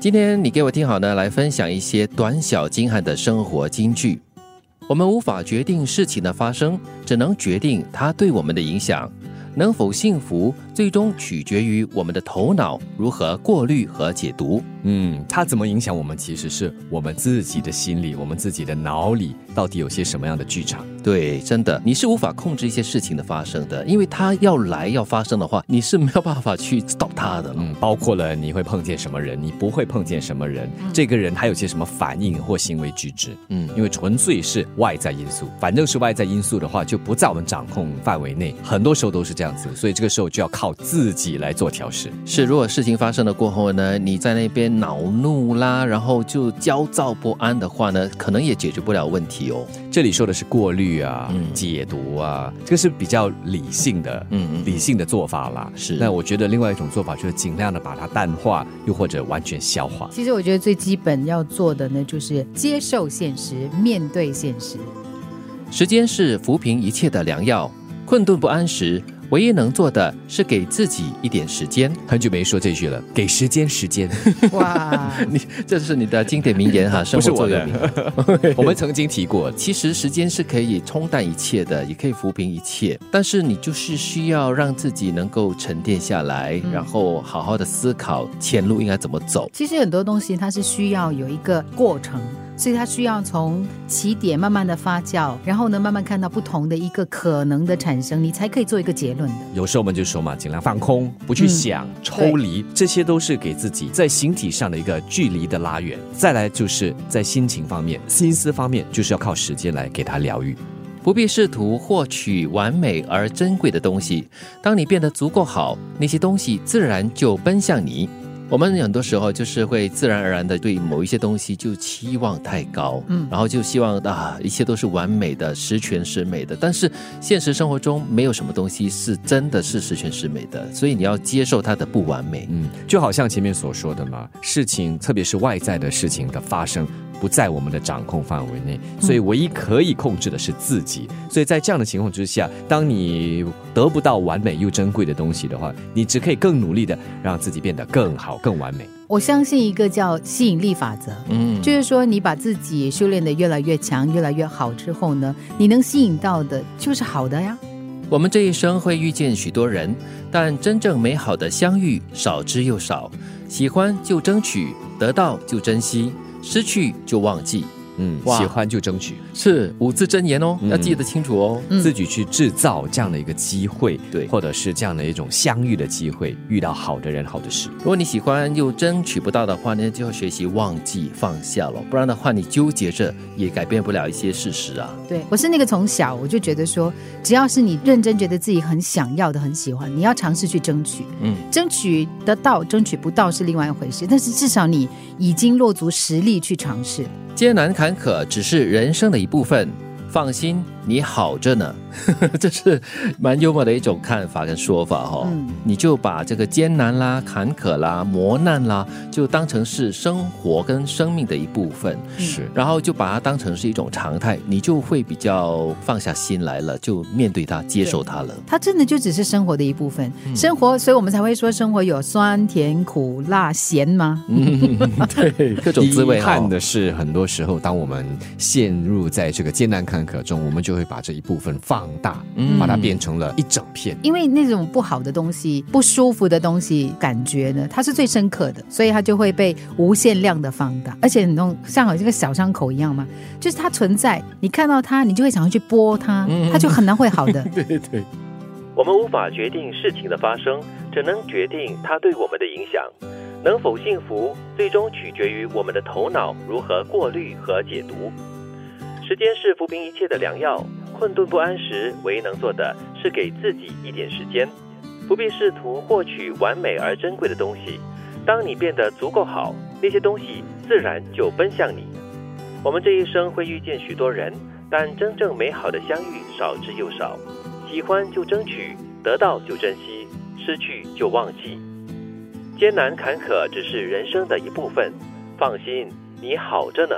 今天你给我听好呢，来分享一些短小精悍的生活金句。我们无法决定事情的发生，只能决定它对我们的影响。能否幸福，最终取决于我们的头脑如何过滤和解读。嗯，它怎么影响我们，其实是我们自己的心理，我们自己的脑里到底有些什么样的剧场。对，真的，你是无法控制一些事情的发生的，因为它要来要发生的话，你是没有办法去 stop 它的。嗯，包括了你会碰见什么人，你不会碰见什么人，这个人他有些什么反应或行为举止。嗯，因为纯粹是外在因素，反正是外在因素的话，就不在我们掌控范围内，很多时候都是这样子，所以这个时候就要靠自己来做调试。是，如果事情发生了过后呢，你在那边恼怒啦，然后就焦躁不安的话呢，可能也解决不了问题哦。这里说的是过滤啊，解读啊，这个是比较理性的，嗯，理性的做法啦。是，那我觉得另外一种做法就是尽量的把它淡化，又或者完全消化。其实我觉得最基本要做的呢，就是接受现实，面对现实。时间是抚平一切的良药，困顿不安时。唯一能做的是给自己一点时间。很久没说这句了，给时间，时间。哇，你这是你的经典名言哈，不是我的。我们曾经提过，其实时间是可以冲淡一切的，也可以抚平一切。但是你就是需要让自己能够沉淀下来，然后好好的思考前路应该怎么走。其实很多东西它是需要有一个过程。所以它需要从起点慢慢的发酵，然后呢，慢慢看到不同的一个可能的产生，你才可以做一个结论的。有时候我们就说嘛，尽量放空，不去想，抽离，这些都是给自己在形体上的一个距离的拉远。再来就是在心情方面、心思方面，就是要靠时间来给它疗愈。不必试图获取完美而珍贵的东西，当你变得足够好，那些东西自然就奔向你。我们很多时候就是会自然而然的对某一些东西就期望太高，嗯，然后就希望啊一切都是完美的、十全十美的。但是现实生活中没有什么东西是真的是十全十美的，所以你要接受它的不完美。嗯，就好像前面所说的嘛，事情特别是外在的事情的发生。不在我们的掌控范围内，所以唯一可以控制的是自己。所以在这样的情况之下，当你得不到完美又珍贵的东西的话，你只可以更努力的让自己变得更好、更完美。我相信一个叫吸引力法则，嗯，就是说你把自己修炼的越来越强、越来越好之后呢，你能吸引到的就是好的呀。我们这一生会遇见许多人，但真正美好的相遇少之又少。喜欢就争取，得到就珍惜。失去就忘记。嗯，喜欢就争取，是五字真言哦，要记得清楚哦。自己去制造这样的一个机会，对，或者是这样的一种相遇的机会，遇到好的人、好的事。如果你喜欢又争取不到的话呢，就要学习忘记放下了，不然的话你纠结着也改变不了一些事实啊。对我是那个从小我就觉得说，只要是你认真觉得自己很想要的、很喜欢，你要尝试去争取。嗯，争取得到，争取不到是另外一回事，但是至少你已经落足实力去尝试。艰难坎坷只是人生的一部分，放心，你好着呢。这是蛮幽默的一种看法跟说法哈，你就把这个艰难啦、坎坷啦、磨难啦，就当成是生活跟生命的一部分，是，然后就把它当成是一种常态，你就会比较放下心来了，就面对它、接受它了。它真的就只是生活的一部分，生活，所以我们才会说生活有酸甜苦辣咸吗？嗯，对，各种滋味。遗憾的是，很多时候当我们陷入在这个艰难坎坷中，我们就会把这一部分放。放大，把它变成了一整片。因为那种不好的东西、不舒服的东西，感觉呢，它是最深刻的，所以它就会被无限量的放大。而且那种像好像个小伤口一样嘛，就是它存在，你看到它，你就会想要去剥它，它就很难会好的。对对对，我们无法决定事情的发生，只能决定它对我们的影响。能否幸福，最终取决于我们的头脑如何过滤和解读。时间是抚平一切的良药。困顿不安时，唯一能做的是给自己一点时间，不必试图获取完美而珍贵的东西。当你变得足够好，那些东西自然就奔向你。我们这一生会遇见许多人，但真正美好的相遇少之又少。喜欢就争取，得到就珍惜，失去就忘记。艰难坎坷只是人生的一部分，放心，你好着呢。